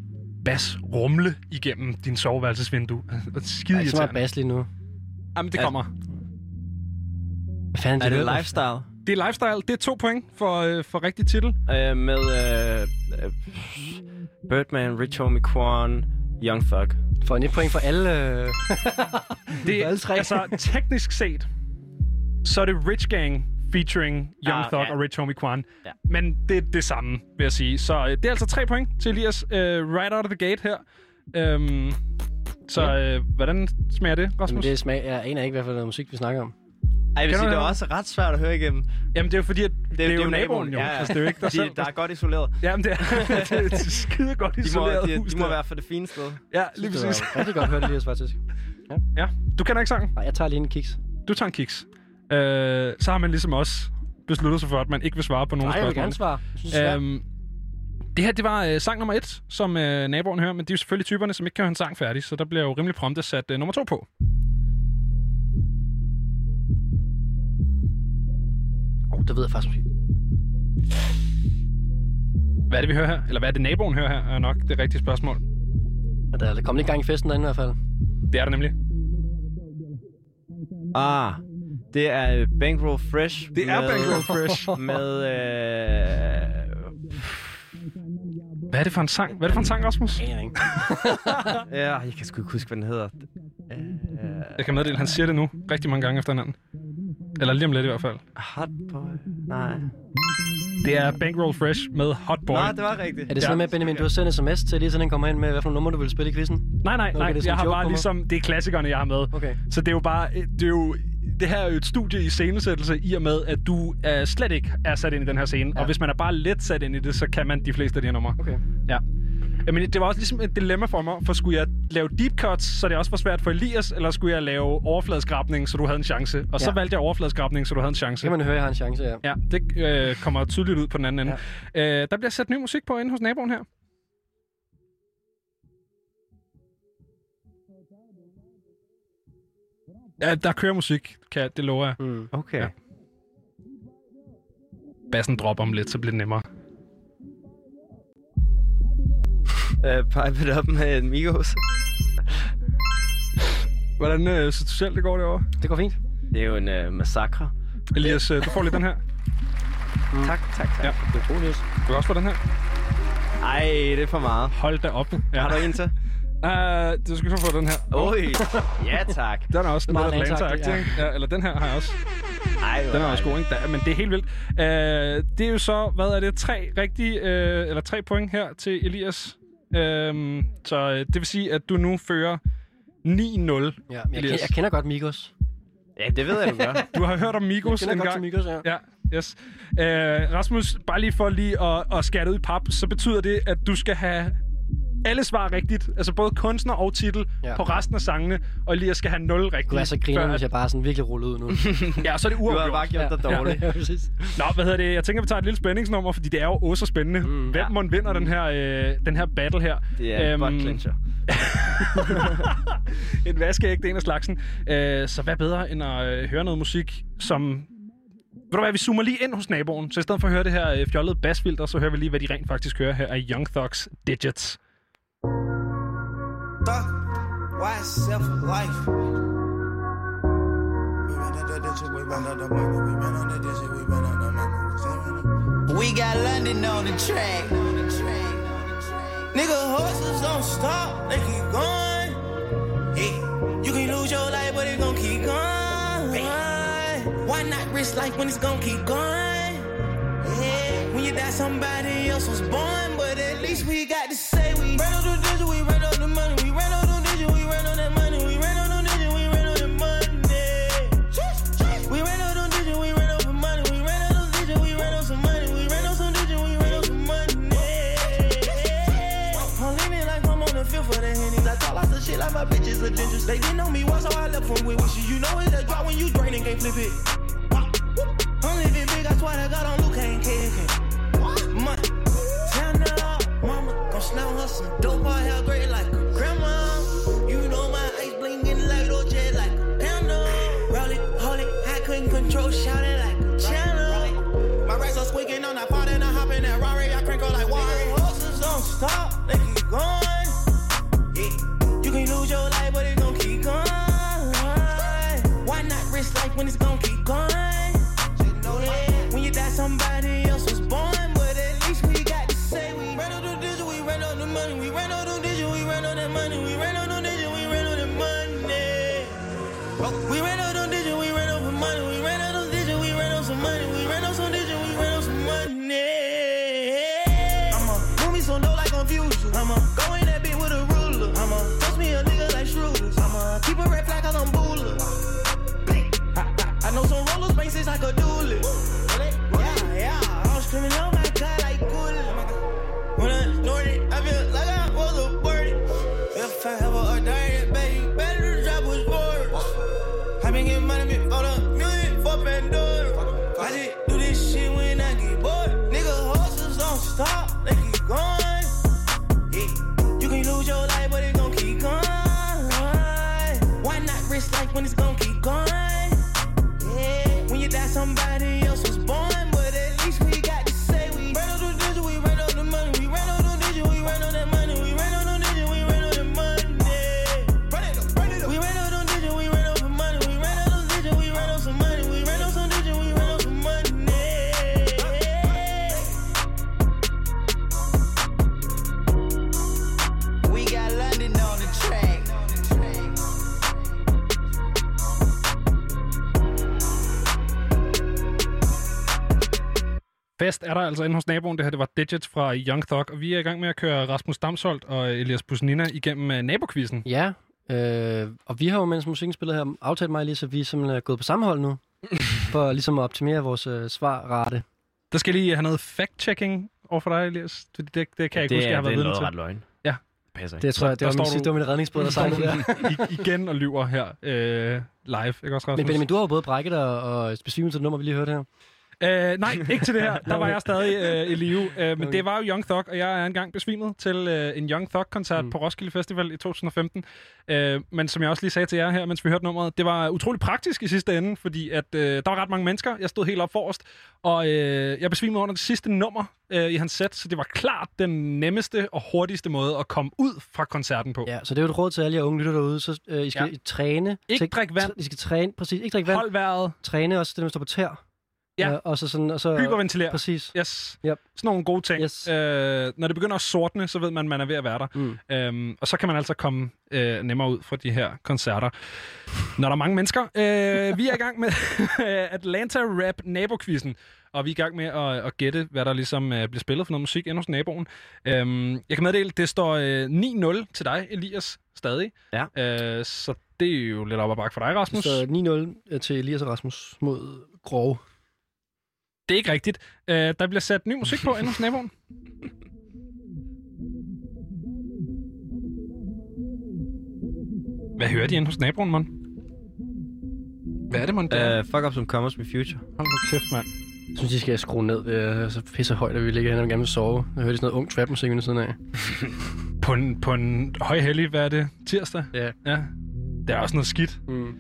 bas rumle igennem din soveværelsesvindue. Og skide er ikke så meget irriterende. bas lige nu. Jamen, det Er- kommer. Hvad fanden Er det hører? lifestyle? Det er lifestyle. Det er to point for, øh, for rigtig titel. Øh, med øh, øh, Birdman, Rich Homie Quan, Young Thug. For en et point for alle. Øh... Det er alle tre. altså teknisk set, så er det Rich Gang featuring Young Ah, Thug ja. og Rich Homie Quan. Ja. Men det er det samme, vil jeg sige. Så øh, det er altså tre point til Elias uh, right out of the gate her. Øhm, så øh, hvordan smager det, Rasmus? Jamen, det er smag. Jeg aner ikke, hvad for noget musik, vi snakker om. Ej, jeg vil sige, det er det? også ret svært at høre igennem. Jamen, det er jo fordi, at det, det er jo naboen, jo. Ja, ja. Altså, det er jo ikke dig de, selv. der er godt isoleret. Jamen, det er, det er skide godt De må, isoleret de, hus de må der. være for det fine sted. Ja, lige Det præcis. rigtig godt hørt, Elias, faktisk. Ja. Du kender ikke sangen? Nej, jeg tager lige en kiks. Du tager en kiks. Øh, så har man ligesom også besluttet sig for, at man ikke vil svare på nogen Nej, jeg vil spørgsmål. gerne svare. Jeg synes, det er. Øhm, det her, det var øh, sang nummer et, som øh, naboen hører, men det er jo selvfølgelig typerne, som ikke kan høre en sang færdig, så der bliver jo rimelig prompte sat øh, nummer to på. oh, det ved jeg faktisk ikke. Hvad er det, vi hører her? Eller hvad er det, naboen hører her, er nok det rigtige spørgsmål. Der er kommet lidt gang i festen derinde i hvert fald. Det er det nemlig. Ah, det er øh, Bankroll Fresh. Det er med, Bankroll Fresh. Med, øh, Hvad er det for en sang? Hvad er det for en sang, Rasmus? Ikke. ja, jeg kan sgu ikke huske, hvad den hedder. Øh, Jeg kan meddele, at han siger det nu rigtig mange gange efter hinanden. Eller lige om lidt i hvert fald. Hot Boy. Nej. Det er Bankroll Fresh med Hot Boy. Nå, det var rigtigt. Er det sådan noget med, Benjamin, du har sendt sms til lige sådan en kommer ind med, hvad for numre du vil spille i quizzen? Nej, nej, Okay, nej. det er Jeg har bare ligesom... Det er klassikerne, jeg har med. Okay. Så det er jo bare... Det er jo det her er jo et studie i scenesættelse, i og med, at du uh, slet ikke er sat ind i den her scene. Ja. Og hvis man er bare lidt sat ind i det, så kan man de fleste af de her numre. Okay. Ja. Jamen, det var også ligesom et dilemma for mig, for skulle jeg lave deep cuts, så det også var svært for Elias, eller skulle jeg lave overfladeskrabning, så du havde en chance? Og så Ja. valgte jeg overfladeskrabning, så du havde en chance. Så kan man høre, jeg har en chance, ja. Ja, det øh, kommer tydeligt ud på den anden ende. Ja. Øh, der bliver sat ny musik på inde hos naboen her. Ja, der kører musik, kan jeg, det lover jeg. Mm. Okay. Ja. Bassen dropper om lidt, så bliver det nemmere. Uh, pipe it up med Migos. Hvordan øh, synes du selv, det går derovre? Det går fint. Det er jo en uh, massakre. Elias, øh, du får lige den her. Mm. Tak, tak, tak. Ja. Det er utroligt. Du kan også få den her. Ej, det er for meget. Hold da op. Ja. Har du en til? Uh, du skal så få den her. Oj. Ja, tak. Den er også meget atlanta Atlanta-agtigt, ja. ja. Eller den her har jeg også. Ej, Den er også god, ikke? Der, men det er helt vildt. Uh, det er jo så, hvad er det, tre rigtige, uh, eller tre point her til Elias. Uh, så uh, det vil sige, at du nu fører 9-0. Ja, men jeg, Elias. jeg, kender godt Migos. Ja, det ved jeg, du gør. Du har hørt om Migos Jeg kender en godt gang. til Migos, ja. Ja, yes. Uh, Rasmus, bare lige for lige at, at skære det ud i pap, så betyder det, at du skal have alle svar rigtigt. Altså både kunstner og titel ja. Ja. på resten af sangene, og Elias skal have 0 rigtigt. Kunne være så griner, før hvis jeg bare sådan virkelig rullede ud nu. Ja, så er det Du har uafgjort. bare gjort dig dårligt. Ja, præcis. Nå, hvad hedder det? Jeg tænker, vi tager et lille spændingsnummer, fordi det er jo også så spændende. Mm, Hvem ja. må vinder den her, øh, den her battle her? Det er Øhm, øhm, butt clincher. en vaskeæg, det er en af slagsen. Øh, så hvad bedre end at øh, høre noget musik, som... Ved du hvad, vi zoomer lige ind hos naboen, så i stedet for at høre det her øh, fjollede bassfilter, så hører vi lige, hvad de rent faktisk hører her af Young Thugs Digits. Fuck, why self life? We ran out the digit, we ran out the money, we ran on the digit, we ran on the money. We got London on the track. Nigga, horses don't stop, they keep going. Yeah, you can lose your life, but it gon' keep going. Why not risk life when it's gon' keep going? Yeah, when you die, somebody else was born, but at least we got They didn't know me once, so I left them with wishes. You know it's a drop when you drain and can't flip it. I'm living big, I swear to God, on Luke ain't kicking. Money, turn it up, mama. Gon' snow her some dope, her hair great like a grandma. You know my ice blingin' like Dolce, like a panda. Roll it, hold it, I couldn't control, shout it like a channel. My racks are squeaking on that part and I hop in that Rari, I crank her like Wari. Horses don't stop, when it's gon' altså inde hos naboen. Det her det var Digits fra Young Thug. Og vi er i gang med at køre Rasmus Damsholdt og Elias Busnina igennem uh, nabokvisten. Ja, øh, og vi har jo, mens musikken spiller her, aftalt mig lige, så vi simpelthen er gået på samme hold nu. for ligesom at optimere vores øh, svarrate. Der skal jeg lige have noget fact-checking over for dig, Elias. Fordi det, det kan jeg ikke det huske, jeg har er, været det er vidne noget til. ret løgn. Ja. Passer ikke. Det tror jeg, det var, min, du- sidste, det var min redningsbåd, der sejlede der. I, igen og lyver her øh, live. Ikke også, Rasmus? Men Benjamin, du har jo både brækket og, og det nummer, vi lige hørte her. Øh, nej, ikke til det her. Der var jeg stadig øh, i live. Øh, men Okay. det var jo Young Thug, og jeg er engang besvimet til øh, en Young Thug-koncert mm. På Roskilde Festival i 2015. Øh, men som jeg også lige sagde til jer her, mens vi hørte nummeret, det var utrolig praktisk i sidste ende, fordi at, øh, der var ret mange mennesker. Jeg stod helt op forrest, og øh, jeg besvimede under det sidste nummer øh, i hans set, så det var klart den nemmeste og hurtigste måde at komme ud fra koncerten på. Ja, så det er jo et råd til alle jer unge lytter derude. Så øh, I skal Ja. træne. Ikke drik vand. I skal træne, præcis. Ikke drikke vand. Hold vejret, Træne også det, der står på tær. Ja. Øh, og så sådan, og så... hyperventilere. Præcis. Yes. Yep. Sådan nogle gode ting. Yes. Øh, når det begynder at sortne, så ved man, at man er ved at være der. Mm. Øhm, og så kan man altså komme øh, nemmere ud fra de her koncerter, når der er mange mennesker. Øh, vi er i gang med Atlanta Rap Nabokvisten, og vi er i gang med at, at gætte, hvad der ligesom øh, bliver spillet for noget musik inde hos naboen. Øhm, jeg kan meddele, det står øh, 9-0 til dig, Elias, stadig. Ja. Øh, så det er jo lidt op ad bakke for dig, Rasmus. Så 9-0 til Elias og Rasmus mod Grove. Det er ikke rigtigt. Øh, der bliver sat ny musik på inde hos naboen. Hvad hører de inde hos naboen, man? Hvad er det, man? Uh, Uh, fuck up som Commerce med Future. Hold nu kæft, mand. Jeg synes, de skal skrue ned. Det er så pisse højt, at vi ligger hen og gerne vil sove. Jeg hørte sådan noget ung trap-musik ved siden af. På en, på en højhellig, hvad er det? Tirsdag? Ja. Ja. Det er også noget skidt. Mm.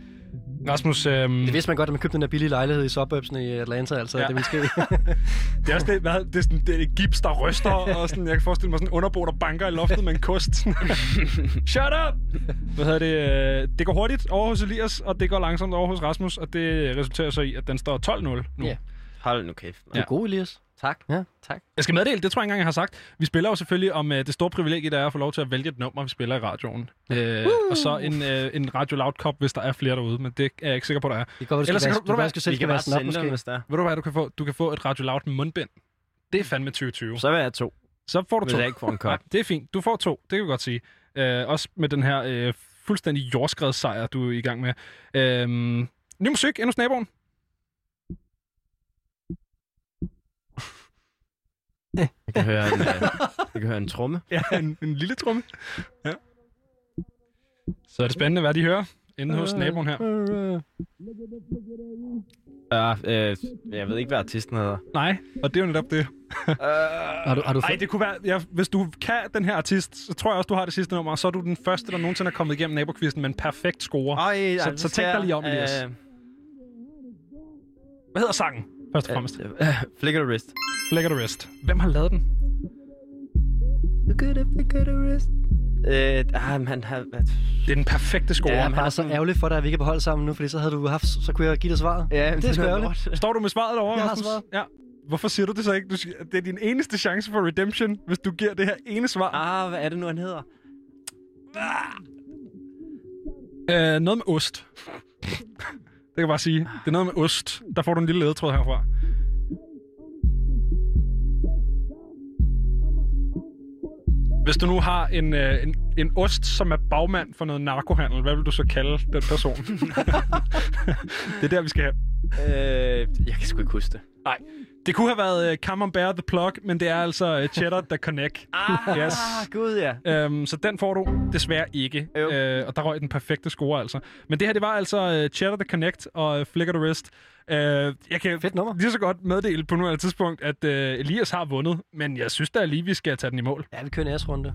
Rasmus, øhm, Det vidste man godt, at man købte den der billige lejlighed i suburbsene i Atlanta, altså. Ja. Det ville ske. det er også det, hvad, det er sådan, det er gips, der ryster, og sådan, jeg kan forestille mig sådan en underbo, der banker i loftet med en kost. Shut up! Hvad hedder det? øh, Det går hurtigt over hos Elias, og det går langsomt over hos Rasmus, og det resulterer så i, at den står 12-0 nu. Ja. Hold nu kæft. Du er god, Elias. Tak. Ja. Tak. Jeg skal meddele, det tror jeg ikke engang, jeg har sagt. Vi spiller jo selvfølgelig om uh, det store privilegie, der er at få lov til at vælge et nummer, vi spiller i radioen. Uh, og så en, uh, en Radio Loud Cup, hvis der er flere derude, men det er jeg ikke sikker på, der er. Det går, du skal Ellers du- du, du skal selv Vi kan være bare sådan op, måske. hvis der er. Ved du hvad, du kan få? Du kan få et Radio Loud mundbind. Det er fandme 2020. Så vil jeg to, Så får du hvis to. jeg ikke får en Nej, kop. det er fint. Du får to, det kan vi godt sige. Øh, også med den her øh, fuldstændig jordskredssejr, du er i gang med. Øh, ny musik, endnu naboen. Jeg kan høre en, uh, jeg kan høre en tromme. Ja, en, en lille tromme. Ja. Så er det spændende, hvad de hører inde hos naboen her. Ja, øh, jeg ved ikke, hvad artisten hedder. Nej, og det er jo netop det. Har du, har du Ej, fået... det kunne være... Ja, hvis du kan den her artist, så tror jeg også, du har det sidste nummer, og så er du den første, der nogensinde er kommet igennem nabokvisten med en perfekt score. Ej, Så- så tænk dig lige om, Elias. Hvad hedder sangen, først og fremmest? Øh, Flicker the wrist. Flicker the Wrist. Hvem har lavet den? Flicker the wrist. Øh, ah, man har... Det er den perfekte score. Ja, Det er så ærgerligt for dig, at vi ikke er på hold sammen nu, fordi så havde du haft, så kunne jeg give dig svaret. Ja, det er sgu ærgerligt. Står du med svaret derovre, Jeg har svaret. Ja. Hvorfor siger du det så ikke? Du det er din eneste chance for redemption, hvis du giver det her ene svar. Ah, hvad er det nu, han hedder? Øh, noget med ost. det kan jeg bare sige. Det er noget med ost. Der får du en lille ledetråd herfra. Hvis du nu har en, øh, en, en ost, som er bagmand for noget narkohandel, hvad vil du så kalde den person? det er der, vi skal have. Øh, jeg kan sgu ikke huske det. Nej. Det kunne have været uh, Camembert the Plug, men det er altså uh, Cheddar the Connect. Ah, Yes. gud ja. Øhm, så den får du desværre ikke. Jo. Øh, og der røg den perfekte score altså. Men det her, det var altså uh, Cheddar the Connect og uh, Flicker the Wrist. Uh, jeg kan Fedt nummer. lige så godt meddele på nuværende tidspunkt, at uh, Elias har vundet. Men jeg synes da lige, vi skal tage den i mål. Ja, vi kører en æresrunde.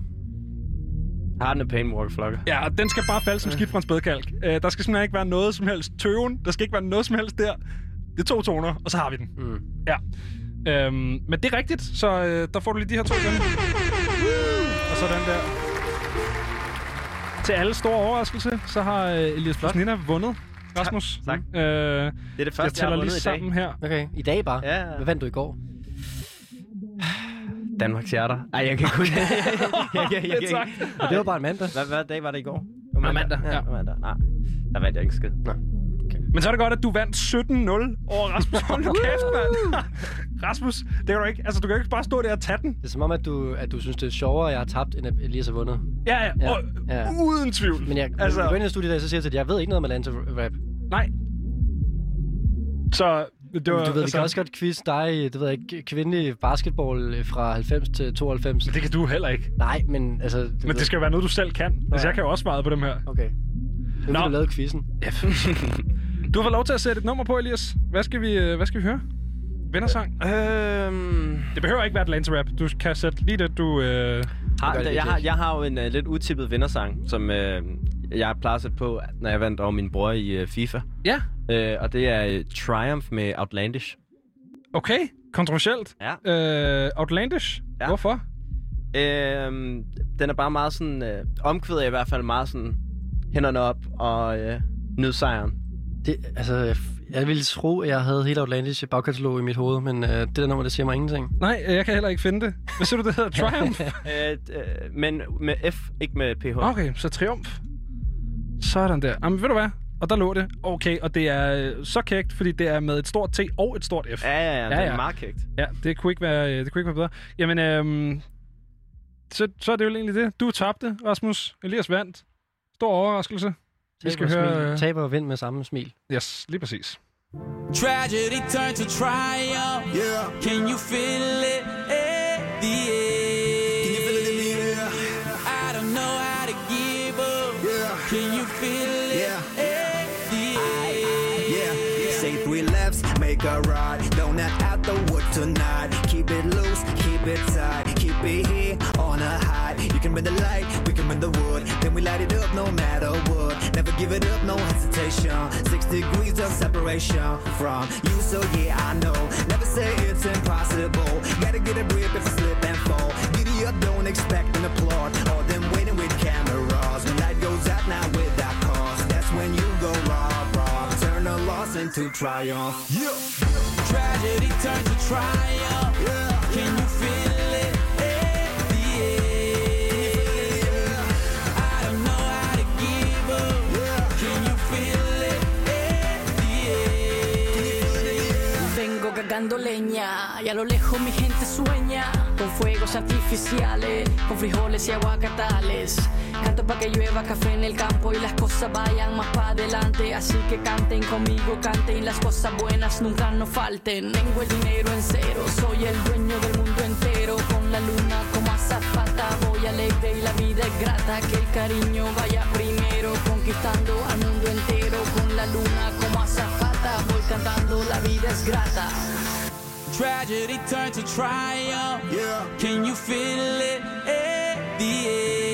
Har den en pain walk flokker? Ja, og den skal bare falde som skidt fra en spædkalk. Uh, der skal simpelthen ikke være noget som helst tøven. Der skal ikke være noget som helst der. Det er to toner, og så har vi den. Mm. Ja. Øhm, men det er rigtigt, så øh, der får du lige de her to igen. Og så den der. Til alle store overraskelse, så har øh, Elias Nina vundet. Rasmus. Tak. Øh, Det er det jeg første, jeg, tæller har lige vundet i dag. sammen her. Okay, i dag bare. Ja. Hvad vandt du i går? Danmarks hjerter. Ej, jeg kan ikke huske det. jeg, jeg, jeg, jeg. Og det var bare en mandag. Hvad, hvad dag var det i går? var mandag, ja. ja. mandag. Nej, der vandt jeg ikke skid. Nej. Men så er det godt, at du vandt 17-0 over Rasmus. Hold nu kæft, mand. Rasmus, det kan du ikke. Altså, du kan ikke bare stå der og tage den. Det er som om, at du, at du synes, det er sjovere, at jeg har tabt, end at Elias har vundet. Ja, ja. Ja, Og, ja. Uden tvivl. Men jeg, altså, går ind i studiet dag, så siger jeg til dig, jeg ved ikke noget om Atlanta rap. Nej. Så det var... Du ved, vi altså, kan også godt quiz dig, det ved jeg ikke, kvindelig basketball fra 90 til 92. Det kan du heller ikke. Nej, men altså... Du Men det skal jo være noget, du selv kan. Altså, Ja. jeg kan jo også svare på dem her. Okay. Nu har du lavet quizzen. Du har fået lov til at sætte et nummer på, Elias. Hvad skal vi, øh, hvad skal vi høre? Vindersang? Øhm, Det behøver ikke være Atlanta Rap. Du kan sætte lige det, du... Øh... har, det jeg, har, jeg har jo en uh, lidt utippet vindersang, som uh, jeg plejer at sætte på, når jeg vandt over min bror i uh, FIFA. Ja. Uh, og det er uh, Triumph med Outlandish. Okay. Kontroversielt. Ja. Øh, Outlandish. Ja. Hvorfor? Øhm, den er bare meget sådan... Øh, omkvædet er i hvert fald meget sådan... Hænderne op og øh, nyd sejren. Det, altså, jeg, jeg ville tro, at jeg havde hele Outlandish bagkatalog i mit hoved, men øh, det der nummer, det siger mig ingenting. Nej, øh, jeg kan heller ikke finde det. Hvad siger du, det hedder? Triumph? øh, øh, men med F, ikke med PH. Okay, så Triumph. Sådan der. Jamen, ved du hvad? Og der lå det. Okay, og det er øh, så kægt, fordi det er med et stort T og et stort F. Ja, ja, ja. Ja, Det ja. er meget kægt. Ja, det kunne ikke være, det kunne ikke være bedre. Jamen, øhm, så, så er det jo egentlig det. Du tabte, Rasmus. Elias vandt. Stor overraskelse. Vi skal Taber og høre... smil. øh, Taber og vind med samme smil. Yes, lige præcis. Tragedy turned to triumph. Yeah. Can you feel it at the Can you feel it in the air? I don't know how to give up. Yeah. Can you feel it Yeah. at the end? Yeah, say three lefts, make a right. Don't act out the wood tonight. Keep it loose, keep it tight. Keep it here on a high. You can bend the light, we can bend the wood. Then we light it up no matter what. Never give it up, no hesitation. Six degrees of separation from you, so yeah, I know. Never say it's impossible. Gotta get a grip if I slip and fall. Giddy up, don't expect an applaud. Or them waiting with cameras. When light goes out now without cause. That's when you go raw, raw. Turn a loss into triumph. Yeah. Tragedy turned to triumph. Yeah. Can you feel cagando leña y a lo lejos mi gente sueña con fuegos artificiales, con frijoles y aguacatales. Canto pa' que llueva café en el campo y las cosas vayan más para adelante. Así que canten conmigo, canten las cosas buenas nunca nos falten. Tengo el dinero en cero, soy el dueño del mundo entero. Con la luna como azafata voy alegre y la vida es grata, que el cariño vaya primero, conquistando al mundo entero con la luna como azafata, cantando la vida es grata. Tragedy turned to triumph. Yeah. Can you feel it eh, at the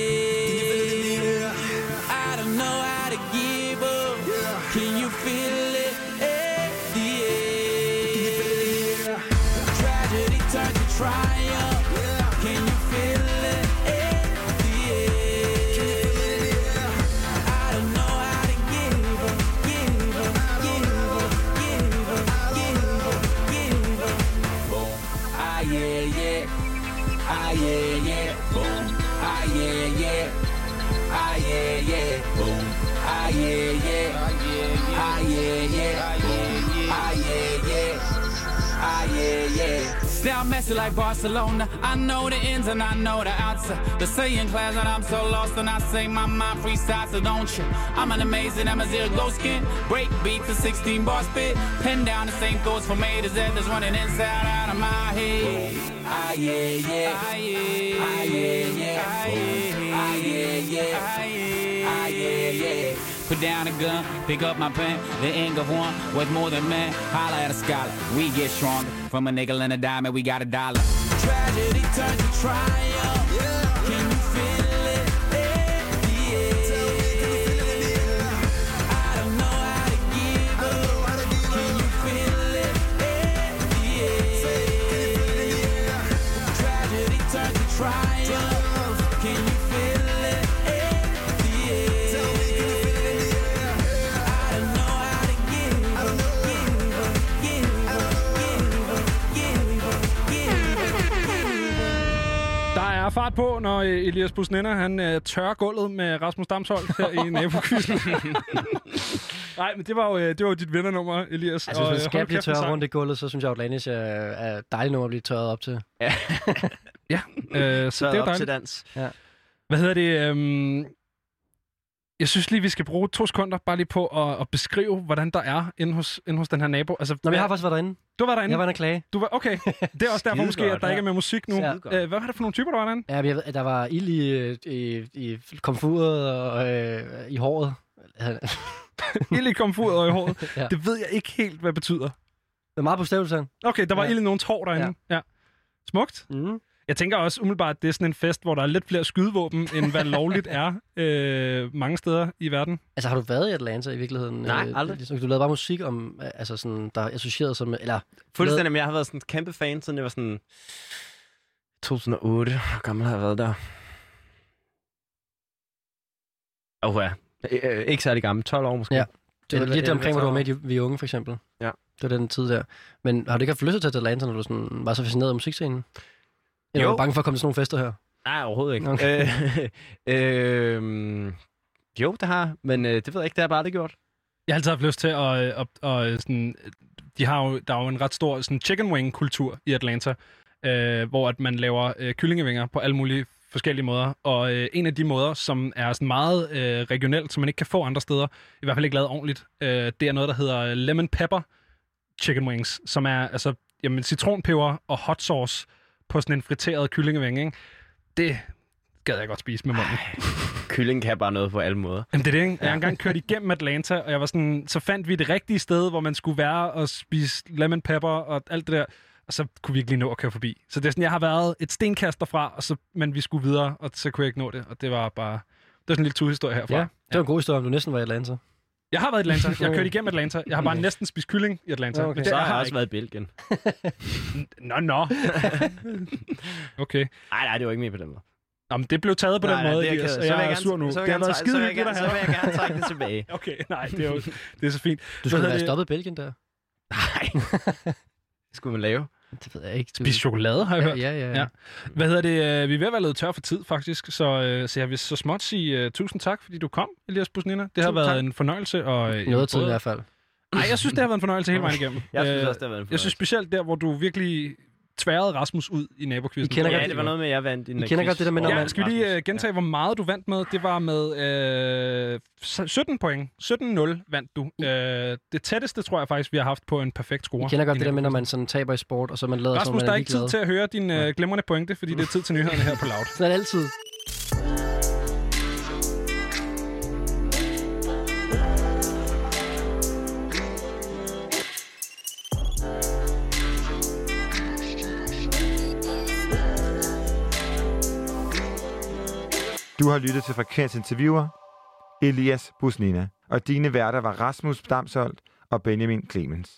Ah yeah yeah. Ah yeah yeah. Boom. Ah yeah yeah. Ah yeah yeah. Boom. Ah yeah yeah. Ah yeah yeah. Ah yeah yeah. Ah yeah yeah. Sound messy like Barcelona. I know the ins and I know the outs. The saying class and I'm so lost and I say my mind freestyle, so don't you? I'm an amazing Amazir glow skin. Break beat to 16 bar spit. Pen down the same thoughts for A to Z that's running inside out of my head. Ah yeah yeah. Ah yeah. Ah yeah yeah. Ah yeah. Ah yeah. Ah yeah. Ah yeah yeah. Put down a gun, pick up my pen. The ink of one worth more than man. Holla at a scholar, we get stronger. From a nickel and a dime, and we got a dollar. Tragedy turns to triumph. Fart på, når øh, Elias Busnenner, han øh, tørrer gulvet med Rasmus Damsholdt her i nabokvisten. Nej, men det var jo, øh, det var jo dit vindernummer, Elias. Altså, hvis man skal blive tørret rundt i gulvet, så synes jeg, at Atlantis er, er dejligt nummer at blive tørret op til. Ja, øh, så det er op til dejligt. dans. Hvad hedder det? Øhm, jeg synes lige, vi skal bruge to sekunder bare lige på at, at beskrive, hvordan der er inde hos, inde hos den her nabo. Altså, Nå, men jeg har faktisk været derinde. Du var derinde? Jeg var inde og klage. Du var, okay, det er også derfor måske, at der ikke er med musik nu. Ja. Øh, hvad var det for nogle typer, der var derinde? Ja, jeg ved, der var ild i, øh, i, i komfuret og øh, i håret. Ild i komfuret og i håret. Ja. Det ved jeg ikke helt, hvad betyder. Det er meget bogstaveligt, Okay, der var Ja. ild i nogle tår derinde. Ja. ja. Smukt. mm. Jeg tænker også umiddelbart, at det er sådan en fest, hvor der er lidt flere skydevåben, end hvad lovligt er øh, mange steder i verden. Altså, har du været i Atlanta i virkeligheden? Nej, Øh, aldrig. Ligesom, du lavede bare musik om, øh, altså sådan, der er associeret som, eller... Fuldstændig, men jeg har været sådan en kæmpe fan, siden jeg var sådan 2008. Hvor gammel har jeg været der? Åh oh, ja. Øh, ikke særlig gammel. 12 år måske. Ja. Det var lidt omkring, hvor du var med i 12 Vi Unge, for eksempel. Ja. Det var den tid der. Men har du ikke haft lyst til at tage til Atlanta, når du sådan, var så fascineret af musikscenen? Eller Jo. du bange for at komme til sådan nogle fester her? Nej, overhovedet ikke. Okay. Øh, øh, jo, det har men øh, det ved jeg ikke, det har bare aldrig gjort. Jeg har altid haft lyst til at... at, at, at sådan, de har jo, der er jo en ret stor sådan, chicken wing-kultur i Atlanta, øh, hvor at man laver øh, kyllingevinger på alle mulige forskellige måder. Og øh, en af de måder, som er sådan meget øh, regionelt, som man ikke kan få andre steder, i hvert fald ikke lavet ordentligt, øh, det er noget, der hedder lemon pepper chicken wings, som er altså jamen, citronpeber og hot sauce på sådan en friteret kyllingevinge. Ikke? Det gad jeg godt spise med munden. Kylling kan bare noget på alle måder. Jamen det er det, ikke? Jeg har engang kørt igennem Atlanta, og jeg var sådan, så fandt vi det rigtige sted, hvor man skulle være og spise lemon pepper og alt det der, og så kunne vi ikke lige nå at køre forbi. Så det er sådan, jeg har været et stenkast derfra, og så, men vi skulle videre, og så kunne jeg ikke nå det, og det var bare, det var sådan en lille turhistorie herfra. Ja. Det var en god historie, om du næsten var i Atlanta. Jeg har været i Atlanta, jeg har kørt igennem Atlanta, jeg har bare næsten spist kylling i Atlanta. Okay. Det Så har jeg også ikke. været i Belgien. Nå, nå. okay. Nej, nej, det var ikke mere på den måde. Nå, men det blev taget på nej, den nej, måde, det er jeg. Så vil jeg er gerne- sur nu. så vil Det jeg har træ- skide så vil jeg hyggeligt gerne- have. Så vil jeg gerne trække det tilbage. Okay, nej, det er jo det er så fint. Du skulle have stoppet Belgien der. Nej. Det skulle man lave. Det ved jeg ikke. Du... Spise chokolade, har jeg ja, hørt. ja, ja, ja. Ja. Hvad hedder det? øh, Vi er ved at være lidt tør for tid, faktisk. Så, øh, så jeg vil så småt sige uh, tusind tak, fordi du kom, Elias Busnina. Det har været tak. en fornøjelse. Og, Noget tid i hvert fald. Nej, jeg synes, det har været en fornøjelse hele vejen igennem. Jeg synes også, det har været en Jeg synes specielt der, hvor du virkelig tværede Rasmus ud i nabokvisten. I kender Ja, det var noget med, at jeg vandt i I kender godt det der med, når Ja, man- skal vi lige uh, gentage, hvor meget du vandt med? Det var med øh, 17 point. 17-0 vandt du. Uh, det tætteste, tror jeg faktisk, vi har haft på en perfekt score. I kender godt det der med, når man sådan taber i sport, og så man lader som, Rasmus, man der er er ikke tid til at høre din øh, glimrende pointe, fordi det er tid til nyhederne her på Loud. Sådan er altid. Du har lyttet til Frekvens Interviewer, Elias Busnina, og dine værter var Rasmus Damsholdt og Benjamin Clemens.